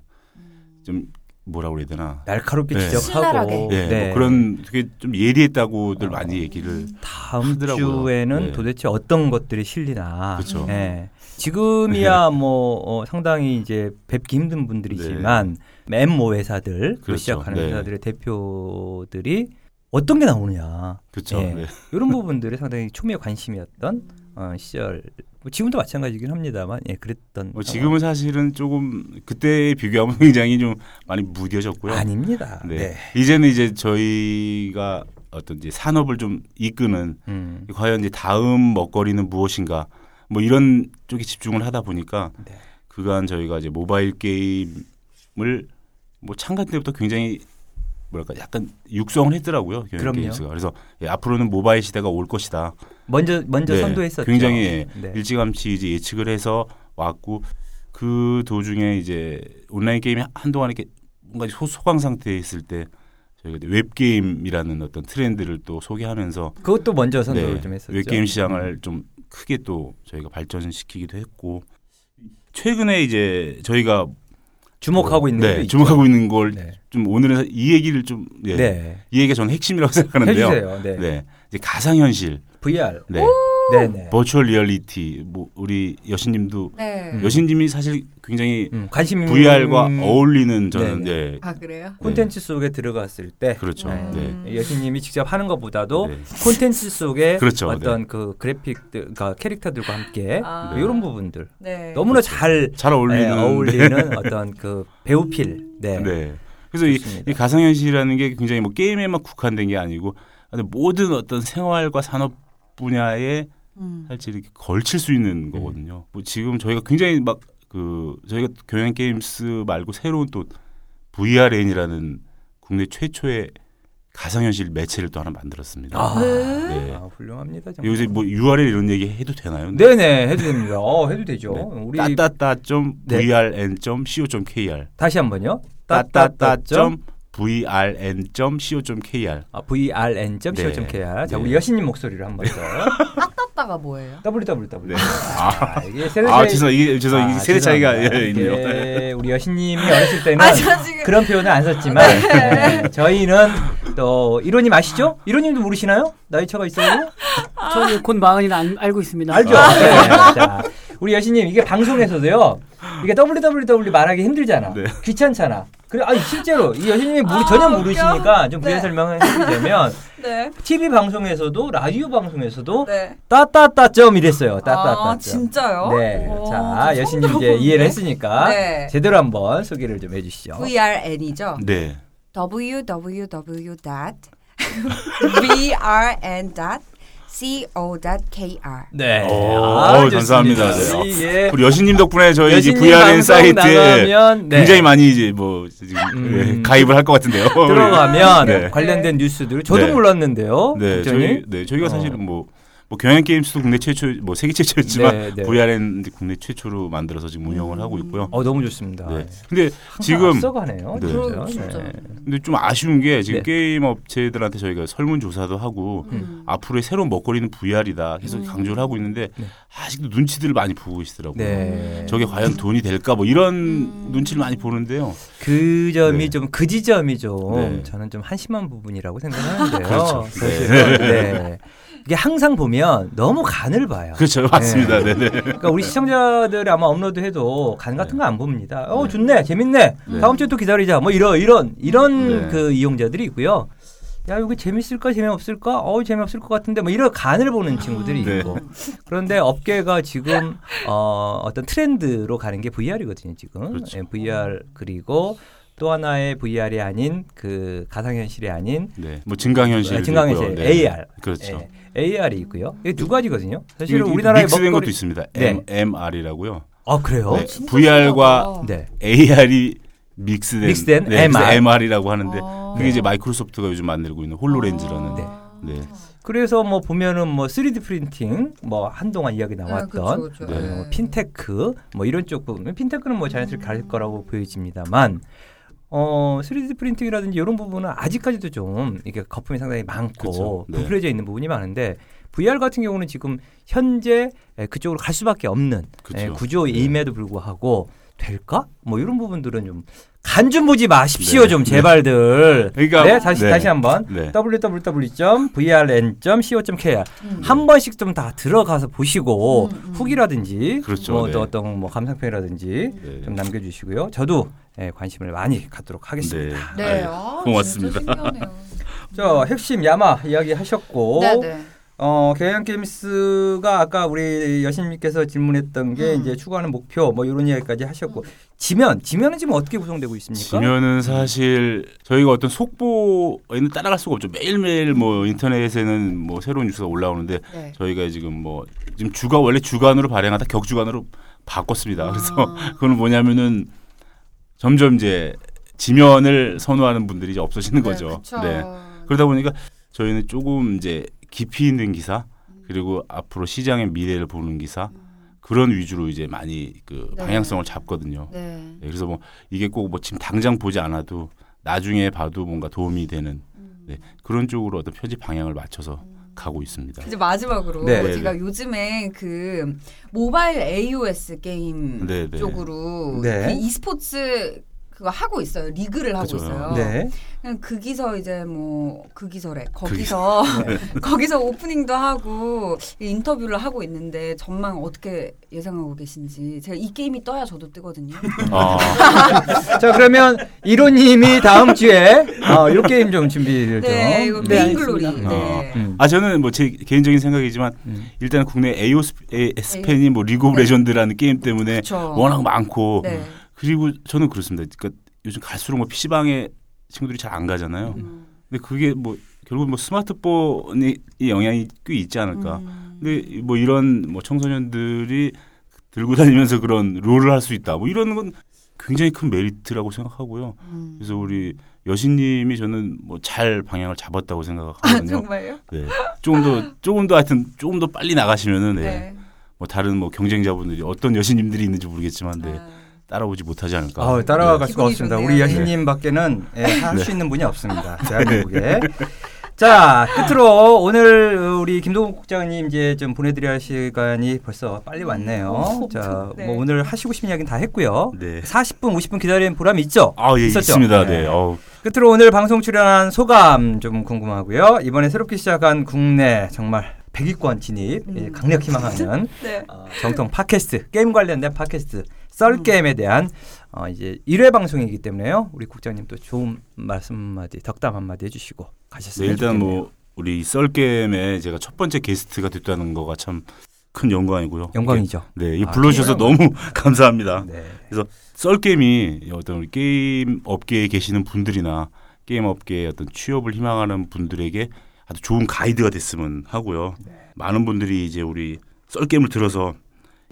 C: 좀 뭐라 그래야 되나?
A: 날카롭게
C: 네.
A: 지적하고
C: 네, 뭐 그런 되게 좀 예리했다고들 많이 얘기를
A: 다음
C: 하더라고요.
A: 주에는
C: 네.
A: 도대체 어떤 것들이 실리나.
C: 그렇죠.
A: 예. 지금이야 뭐 어, 상당히 이제 뵙기 힘든 분들이지만 엠모 회사들 로
C: 네. 그렇죠.
A: 시작하는
C: 네.
A: 회사들의 대표들이 어떤 게 나오느냐
C: 그렇죠.
A: 예.
C: 네.
A: 이런 부분들이 상당히 초미의 관심이었던 어, 시절. 뭐 지금도 마찬가지긴 합니다만 예 그랬던.
C: 뭐 지금은 사실은 조금 그때에 비교하면 굉장히 좀 많이 무뎌졌고요.
A: 아닙니다.
C: 네.
A: 네.
C: 이제는 이제 저희가 어떤 이제 산업을 좀 이끄는
A: 음.
C: 과연 이제 다음 먹거리는 무엇인가 뭐 이런 쪽에 집중을 하다 보니까
A: 네.
C: 그간 저희가 이제 모바일 게임을 뭐 창간 때부터 굉장히 뭐랄까 약간 육성을 했더라고요. 게임스가. 그래서 예, 앞으로는 모바일 시대가 올 것이다.
A: 먼저 먼저
C: 네,
A: 선도했었죠.
C: 굉장히 예,
A: 네.
C: 일찌감치 이제 예측을 해서 왔고 그 도중에 이제 온라인 게임이 한동안 이렇게 뭔가 소, 소강 상태에 있을 때 저희가 이제 웹게임이라는 어떤 트렌드를 또 소개하면서
A: 그것도 먼저 선도를
C: 네,
A: 좀 했었죠.
C: 웹 게임 시장을 좀 크게 또 저희가 발전시키기도 했고 최근에 이제 저희가
A: 주목하고 있는
C: 네,
A: 게 있죠.
C: 주목하고 있는 걸좀
A: 네.
C: 오늘은 이 얘기를 좀 네,
A: 네.
C: 이 얘기가 저는 핵심이라고 생각하는데요.
A: 해주세요. 네.
C: 네. 이제 가상현실,
A: VR.
C: 네.
A: 네, 네.
C: virtual reality, 뭐 우리 여신님도
B: 네.
A: 음.
C: 여신님이 사실 굉장히
A: 음, 관심
C: VR과
A: 음,
C: 어울리는 저는
A: 네,
C: 네.
B: 아 그래요?
A: 콘텐츠 속에 들어갔을 때
C: 그렇죠.
A: 네.
C: 네.
A: 여신님이 직접 하는 것보다도
C: 네.
A: 콘텐츠 속에
C: 그렇죠.
A: 어떤 그 그래픽들, 그러니까 캐릭터들과 함께
B: 아.
A: 뭐 이런 부분들
B: 네.
A: 너무나
C: 잘잘 어울리는
A: 네, 어울리는 어떤 그 배우 필. 네.
C: 네. 그래서 이,
A: 좋습니다.
C: 이 가상현실이라는 게 굉장히 뭐 게임에만 국한된 게 아니고 모든 어떤 생활과 산업 분야에
B: 음.
C: 사실 이렇게 걸칠 수 있는 거거든요. 뭐 지금 저희가 굉장히 막 그 저희가 경영 게임스 말고 새로운 또 VRN이라는 국내 최초의 가상현실 매체를 또 하나 만들었습니다.
A: 아,
B: 네.
C: 네.
A: 아, 훌륭합니다. 정말.
C: 요새 뭐 URL 이런 얘기 해도 되나요?
A: 네 네 해도 됩니다. 어, 해도 되죠.
C: 네.
A: 우리
C: 따따따.vrn.co.kr
A: 다시 한번요.
C: 따따따 .vrn.co.kr
A: 아, vrn.co.kr. 자, 우리
C: 네.
A: 여신님 목소리를 한번 더.
B: 땄다가 뭐예요?
A: www.
C: 네.
A: 아, 이게 세대
C: 아
A: 차이-
C: 죄송 이게 죄송
A: 아,
C: 이게 세대 차이가. 예, 있네요.
A: 이게 우리 여신님이 어렸을 때는
B: 아,
A: 그런 표현을 안 썼지만 네, 저희는 또 이로님 아시죠? 이로님도 모르시나요? 나이 차가 있어요?
D: 저는 곧 마흔이나 안- 알고 있습니다.
A: 알죠? 네. 자, 우리 여신님 이게 방송에서도요. 이게 www 말하기 힘들잖아.
C: 네.
A: 귀찮잖아. 그래, 아니 실제로 이 여신님이
B: 아,
A: 전혀
B: 웃겨.
A: 모르시니까 좀 부연
B: 네.
A: 설명을 해드리자면
B: 네.
A: TV 방송에서도 라디오 방송에서도
B: 네.
A: 따따따점 이랬어요. 따따따점.
B: 아 진짜요?
A: 네.
B: 오,
A: 자,
B: 저
A: 여신님 이제 이해를? 했으니까
B: 네.
A: 제대로 한번 소개를 좀 해주시죠.
B: VRN이죠.
C: 네.
B: www.vrn.co.kr.
A: 네.
C: 오,
A: 아,
C: 어, 감사합니다. 네.
A: 이게
C: 우리 여신님 덕분에 저희 이제
A: 여신님
C: VRN 사이트에
A: 나가면, 네.
C: 굉장히 많이 이제 뭐 지금
A: 음.
C: 예, 가입을 할 것 같은데요.
A: 들어가면
C: 네.
A: 관련된 뉴스들 저도
C: 네.
A: 몰랐는데요.
C: 네,
A: 굉장히.
C: 저희 네 저희가
A: 어.
C: 사실은 뭐. 뭐 경향 게임스도 국내 최초, 뭐 세계 최초였지만
A: 네, 네.
C: VRN 국내 최초로 만들어서 지금 운영을 하고 있고요.
A: 어 너무 좋습니다.
C: 네. 근데
A: 항상
C: 지금
A: 앞서가네요.
C: 네.
A: 네.
C: 근데 좀 아쉬운 게 지금
A: 네.
C: 게임 업체들한테 저희가 설문 조사도 하고
B: 음.
C: 앞으로의 새로운 먹거리는 VR이다 계속 강조를 하고 있는데
A: 네.
C: 아직도 눈치들을 많이 보고 계시더라고요.
A: 네.
C: 저게 과연 돈이 될까 뭐 이런
B: 음.
C: 눈치를 많이 보는데요.
A: 그 점이
C: 네.
A: 좀그 지점이 좀
C: 네.
A: 저는 좀 한심한 부분이라고 생각하는데요.
C: 그렇죠.
A: 사실은. 네. 이게 항상 보면 너무 간을 봐요.
C: 그렇죠, 맞습니다. 네, 네.
A: 그러니까 우리 시청자들 아마 업로드해도 간 같은 거 안 봅니다. 어 좋네, 재밌네.
C: 네.
A: 다음 주에 또 기다리자. 뭐 이런 이런 이런
C: 네.
A: 그 이용자들이 있고요. 야 이거 재밌을까 재미없을까? 어 재미없을 것 같은데 뭐 이런 간을 보는 친구들이
C: 네.
A: 있고 그런데 업계가 지금 어, 어떤 트렌드로 가는 게 VR이거든요 지금
C: 그렇죠.
A: 예, VR 그리고 또 하나의 VR이 아닌 그 가상현실이 아닌
C: 네. 뭐 증강현실,
A: 아, 증강현실 AR
C: 그렇죠.
A: 예, AR이 있고요. 이게 두 가지거든요. 사실은
C: 이게
A: 우리나라의
C: 믹스된
A: 먹거리
C: 것도 있습니다.
A: 네.
C: M, MR이라고요.
A: 아 그래요?
C: 네. VR과.
A: 네.
C: AR이 믹스된,
A: 믹스된
C: 네,
A: MR.
C: MR이라고 하는데
B: 아.
C: 그게 이제 마이크로소프트가 요즘 만들고 있는 홀로렌즈라는
A: 네.
C: 네.
A: 그래서 뭐 보면은 뭐 3D 프린팅 뭐 한동안 이야기 나왔던
B: 아, 그쵸, 그쵸.
C: 네.
A: 뭐 핀테크 뭐 이런 쪽 부분 핀테크는 뭐 자연스럽게 갈 거라고 보여집니다만 어 3D 프린팅이라든지 이런 부분은 아직까지도 좀 이게 거품이 상당히 많고.
C: 네.
A: 부풀려져 있는 부분이 많은데 VR 같은 경우는 지금 현재 에, 그쪽으로 갈 수밖에 없는
C: 그쵸.
A: 에, 구조임에도 불구하고 될까? 뭐 이런 부분들은 좀 간 좀 보지 마십시오
C: 네.
A: 좀
C: 네.
A: 제발들.
C: 그러니까
A: 네 다시
C: 네.
A: 다시 한번
C: 네.
A: www.vrn.co.kr
B: 음.
A: 한 번씩 좀 다 들어가서 보시고
B: 음, 음.
A: 후기라든지
C: 그렇죠,
A: 뭐또
C: 네.
A: 어떤 뭐 감상평이라든지
C: 네.
A: 좀 남겨 주시고요. 저도 예, 관심을 많이 갖도록 하겠습니다.
C: 네.
B: 네.
C: 아, 고맙습니다.
A: 자 핵심 야마 이야기 하셨고
B: 네네.
A: 어 경영 게임스가 아까 우리 여신님께서 질문했던 게
B: 음.
A: 이제 추구하는 목표 뭐 이런 이야기까지 하셨고 지면 지면은 지금 어떻게 구성되고 있습니까?
C: 지면은 사실 저희가 어떤 속보에는 따라갈 수가 없죠. 매일매일 뭐 인터넷에는 뭐 새로운 뉴스가 올라오는데
B: 네.
C: 저희가 지금 뭐 지금 주간 원래 주간으로 발행하다 격주간으로 바꿨습니다. 그래서
B: 아.
C: 그건 뭐냐면은 점점 이제 지면을 선호하는 분들이 이제 없어지는 거죠.
B: 그쵸.
C: 네. 그러다 보니까 저희는 조금 이제 깊이 있는 기사 그리고 앞으로 시장의 미래를 보는 기사 그런 위주로 이제 많이 그
B: 네.
C: 방향성을 잡거든요.
B: 네.
C: 네, 그래서 뭐 이게 꼭 뭐 지금 당장 보지 않아도 나중에 봐도 뭔가 도움이 되는
B: 음.
C: 네, 그런 쪽으로 어떤 편집 방향을 맞춰서 가고 있습니다.
B: 이제 마지막으로
A: 네.
B: 제가
C: 네,
B: 요즘에 그 모바일 AOS 게임
C: 네, 네.
B: 쪽으로
A: 네.
B: 그 e스포츠 그거 하고 있어요. 리그를 하고
C: 그죠.
B: 있어요.
A: 네.
B: 그냥 거기서 이제 뭐 거기서래. 거기서
A: 네.
B: 거기서 오프닝도 하고 인터뷰를 하고 있는데 전망 어떻게 예상하고 계신지 제가 이 게임이 떠야 저도 뜨거든요.
C: 아,
A: 자 그러면 이로님이 다음 주에 어, 이 게임 좀 준비를 좀.
B: 네, 이거
D: 네,
B: Vainglory.
D: 알겠습니다.
B: 네.
A: 음.
C: 아 저는 뭐 제 개인적인 생각이지만
A: 음.
C: 일단 국내 AOS 팬이 뭐 League of
B: 네.
C: Legends라는 게임 때문에
B: 그쵸.
C: 워낙 많고
B: 네.
C: 그리고 저는 그렇습니다. 그러니까 요즘 갈수록 뭐 PC방에 친구들이 잘 안 가잖아요.
B: 음.
C: 근데 그게 뭐 결국 뭐 스마트폰이 이 영향이 꽤 있지 않을까.
B: 음.
C: 근데 뭐 이런 뭐 청소년들이 들고 다니면서 그런 롤을 할 수 있다. 뭐 이런 건 굉장히 큰 메리트라고 생각하고요.
B: 음.
C: 그래서 우리 여신님이 저는 뭐 잘 방향을 잡았다고
B: 아
C: 생각하거든요.
B: 정말요?
C: 네. 조금 더 조금 더 하여튼 조금 더 빨리 나가시면은 네.
B: 네.
C: 뭐 다른 뭐 경쟁자분들이 어떤 여신님들이 있는지 모르겠지만 네.
B: 아.
C: 따라오지 못하지 않을까.
A: 아, 따라갈
C: 네.
A: 수가 없습니다.
B: 좋네요.
A: 우리
B: 네.
A: 여신님밖에는 예, 할수 있는 분이 없습니다. 대한민국에. 자, 끝으로 오늘 우리 김동욱 국장님 이제 좀 보내드려야 할 시간이 벌써 빨리 왔네요.
B: 오,
A: 자,
B: 네.
A: 뭐 오늘 하시고 싶은 이야기는 다 했고요.
C: 네.
A: 40분, 50분 기다린 보람 있죠?
C: 아, 예,
A: 있었죠?
C: 있습니다.
A: 네.
C: 네.
A: 끝으로 오늘 방송 출연한 소감 좀 궁금하고요. 이번에 새롭게 시작한 국내 정말 100위권 진입
B: 음.
A: 예, 강력 희망하는
B: 네.
A: 어, 정통 팟캐스트 게임 관련된 팟캐스트 썰 게임에 대한 어, 이제 1회 방송이기 때문에요. 우리 국장님 또 좋은 말씀 한마디 덕담 한마디 해주시고
C: 네,
A: 가셨으면
C: 일단
A: 좋겠네요.
C: 뭐 우리 썰게임에 제가 첫 번째 게스트가 됐다는 거가 참 큰 영광이고요.
A: 영광이죠.
C: 네, 이
A: 아,
C: 불러주셔서
A: 게임은-
C: 너무 감사합니다.
A: 네.
C: 썰게임이 어떤 우리 게임 업계에 계시는 분들이나 게임 업계에 어떤 취업을 희망하는 분들에게 아주 좋은 가이드가 됐으면 하고요. 많은 분들이 이제 우리 썰게임을 들어서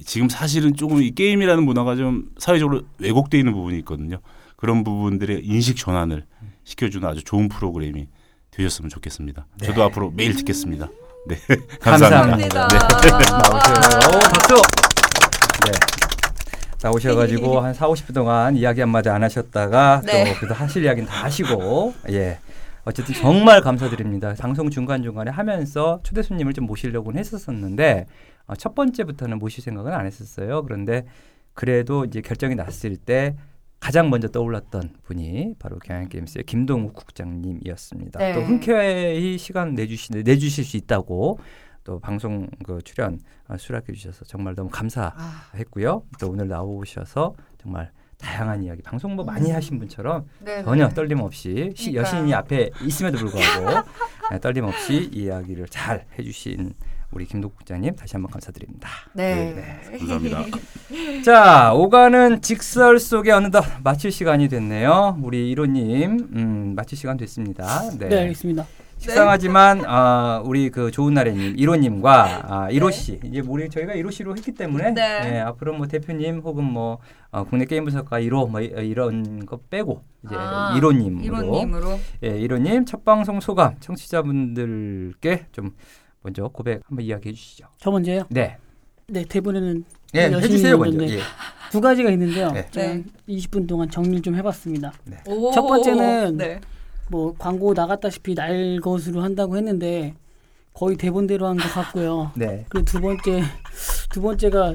C: 지금 사실은 조금 이 게임이라는 문화가 좀 사회적으로 왜곡돼 있는 부분이 있거든요. 그런 부분들의 인식 전환을 시켜주는 아주 좋은 프로그램이 되셨으면 좋겠습니다. 저도 앞으로 매일 듣겠습니다. 네,
A: 감사합니다.
C: 감사합니다.
A: 네. 나오셔요. 오, 박수. 네. 나오셔가지고 한 4, 50분 동안 이야기 한마디 안 하셨다가
B: 네.
A: 또 그래도 하실 이야기는 다 하시고 예. 어쨌든 정말 감사드립니다. 방송 중간중간에 하면서 초대 손님을 좀 모시려고는 했었었는데 어, 첫 번째부터는 모실 생각은 안 했었어요. 그런데 그래도 이제 결정이 났을 때 가장 먼저 떠올랐던 분이 바로 경향게임스의 김동욱 국장님이었습니다.
B: 네.
A: 또 흔쾌히 시간 내주시, 내주실 수 있다고 또 방송 그 출연 어, 수락해 주셔서 정말 너무 감사했고요.
B: 아,
A: 또 오늘 나오셔서 정말 다양한 이야기 방송 뭐 많이 하신 분처럼
B: 네,
A: 전혀
B: 네.
A: 떨림 없이 시-
B: 그러니까요.
A: 여신이 앞에 있음에도 불구하고 네, 떨림 없이 이야기를 잘 해주신 우리 김동 국장님 다시 한번 감사드립니다.
B: 네.
C: 감사합니다.
A: 자 오가는 직설 속에 어느덧 마칠 시간이 됐네요. 우리 이로님 음, 마칠 시간 됐습니다.
D: 네, 알겠습니다.
A: 식상하지만 아, 우리 그 좋은 날에님 이로님과 아, 이로 씨 이제 우리 저희가 이로 씨로 했기 때문에
B: 네.
A: 예, 앞으로 뭐 대표님 혹은 뭐 어, 국내 게임 분석가 이로 뭐 이- 이런 거 빼고 이제
B: 아,
A: 이로님으로
B: 이로님으로.
A: 예, 이로님 첫 방송 소감 청취자분들께 좀 먼저 고백 한번 이야기해 주시죠.
D: 저 먼저요.
A: 네,
D: 네, 대본에는
A: 예,
D: 여신이
A: 해주세요 먼저. 예.
D: 두 가지가 있는데요.
A: 네.
D: 네. 20분 동안 정리를 좀 해봤습니다.
B: 오.
D: 첫 번째는
B: 네.
D: 뭐 광고 나갔다시피 날 것으로 한다고 했는데 거의 대본대로 한 것 같고요.
A: 네.
D: 그리고 두 번째 두 번째가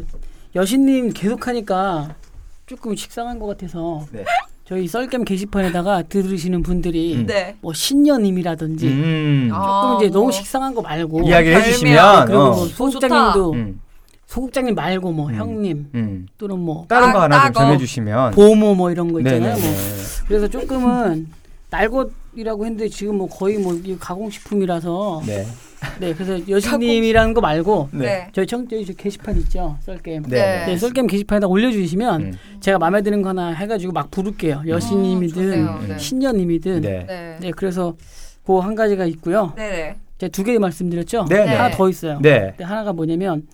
D: 여신님 계속하니까 조금 식상한 것 같아서
A: 네.
D: 저희 썰겜 게시판에다가 들으시는 분들이
A: 음.
B: 네.
D: 뭐 신녀님이라든지
A: 음.
B: 아,
D: 조금 이제
B: 뭐.
D: 너무 식상한 거 말고
A: 이야기를
B: 별명.
A: 해주시면
D: 그리고
A: 어.
D: 뭐 소국장님도
A: 음,
D: 소국장님 말고 뭐
A: 음.
D: 형님
A: 음.
D: 또는 뭐
A: 다른 거
B: 아,
A: 하나 좀
B: 따거.
A: 전해주시면
D: 보모 뭐 이런 거 있잖아요. 뭐 그래서 조금은 날것이라고 했는데 지금 뭐 거의 뭐 가공식품이라서
A: 네.
D: 네 그래서 여신님이라는 거 말고
A: 네.
B: 네.
D: 저희 청 저희 게시판 있죠 썰게임
A: 네.
D: 네, 썰게임 게시판에다 올려주시면
A: 음.
D: 제가 마음에 드는 거 하나 해가지고 막 부를게요 여신님이든
B: 좋네요. 네.
D: 신녀님이든 네.
A: 네.
B: 네.
D: 그래서 그 한 가지가 있고요
B: 네. 네.
D: 제가 두 개 말씀드렸죠
A: 네.
B: 네.
D: 하나 더 있어요
A: 네.
D: 하나가 뭐냐면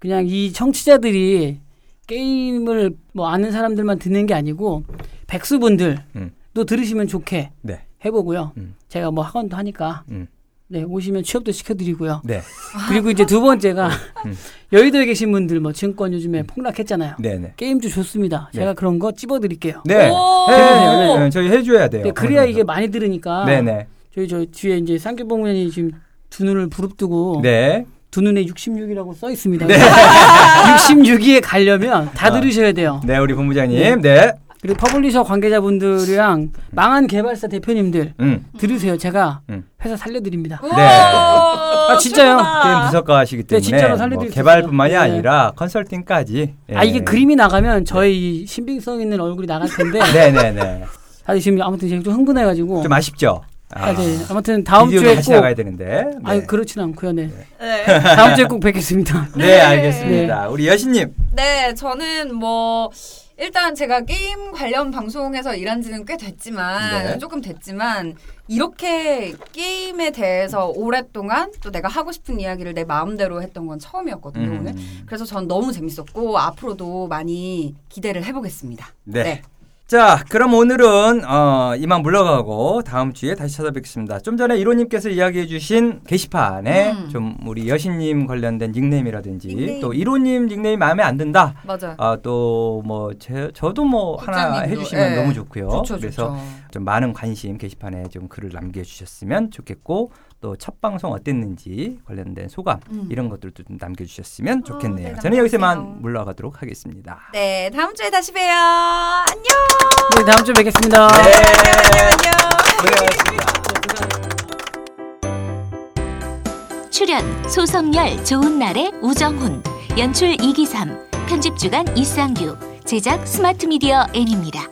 D: 그냥 이 청취자들이 게임을 뭐 아는 사람들만 듣는 게 아니고 백수분들도
A: 음.
D: 들으시면 좋게
A: 네.
D: 해보고요.
A: 음.
D: 제가 뭐 학원도 하니까
A: 음.
D: 네, 오시면 취업도 시켜드리고요.
A: 네.
D: 그리고 이제 두 번째가
A: 음.
D: 여의도에 계신 분들 뭐 증권 요즘에 폭락했잖아요.
A: 네네.
D: 게임도 좋습니다.
A: 네.
D: 제가 그런 거 찝어드릴게요.
A: 네.
B: 오!
A: 해주세요. 네, 저희 해줘야 돼요.
D: 네, 그래야 이게 많이 들으니까
A: 네네.
D: 저희 저 뒤에 이제 쌍교봉면이 지금 두 눈을 부릅뜨고
A: 네.
D: 두 눈에 66이라고 써 있습니다.
A: 네.
D: 66위에 가려면 다
A: 아.
D: 들으셔야 돼요.
A: 네, 우리 본부장님. 네.
D: 그리고 publisher 관계자분들이랑 망한 개발사 대표님들
A: 음.
D: 들으세요. 제가
A: 음.
D: 회사 살려드립니다.
A: 네.
B: 아,
D: 진짜요?
A: 게임 분석가시기 때문에
D: 네, 진짜로
A: 뭐
D: 살려드릴 수
A: 개발뿐만이
D: 있어요. 네.
A: 아니라 컨설팅까지. 예.
D: 아 이게 그림이 나가면 저희 신빙성 있는 얼굴이 나갈 텐데
A: 네네네.
D: 사실 지금 아무튼 제가 좀 흥분해가지고
A: 좀 아쉽죠.
D: 아, 네. 아무튼 다음 주에 꼭
A: 나가야 되는데. 네.
D: 아유 그렇진 않고요. 네.
B: 네.
D: 다음 주에 꼭 뵙겠습니다.
A: 네, 알겠습니다. 우리 여신님.
B: 네, 저는 뭐 일단 제가 게임 관련 방송에서 일한 지는 꽤 됐지만
A: 네.
B: 조금 됐지만 이렇게 게임에 대해서 오랫동안 또 내가 하고 싶은 이야기를 내 마음대로 했던 건 처음이었거든요,
A: 음.
B: 오늘. 그래서 전 너무 재밌었고 앞으로도 많이 기대를 해보겠습니다.
A: 네. 자, 그럼 오늘은 어, 이만 물러가고 다음 주에 다시 찾아뵙겠습니다. 좀 전에 이로님께서 이야기해주신 게시판에
B: 음.
A: 좀 우리 여신님 관련된 닉네임이라든지
B: 닉네임.
A: 또 이로님 닉네임 마음에 안 든다.
B: 맞아.
A: 아, 또뭐 저도 뭐 하나 해주시면
B: 예.
A: 너무 좋고요.
B: 좋죠,
A: 그래서
B: 좋죠.
A: 좀 많은 관심 게시판에 좀 글을 남겨주셨으면 좋겠고 또 첫 방송 어땠는지 관련된 소감
B: 음.
A: 이런 것들도 좀 남겨주셨으면 좋겠네요.
B: 네,
A: 저는 여기서만. 물러가도록 하겠습니다.
B: 네, 다음 주에 다시 봬요. 안녕.
D: 네, 다음 주에 뵙겠습니다.
A: 네.
B: 안녕.
A: 고생하셨습니다.
F: 출연 소성열 좋은 날의 우정훈 연출 이기삼 편집 주간 이상규 제작 스마트 미디어 N입니다.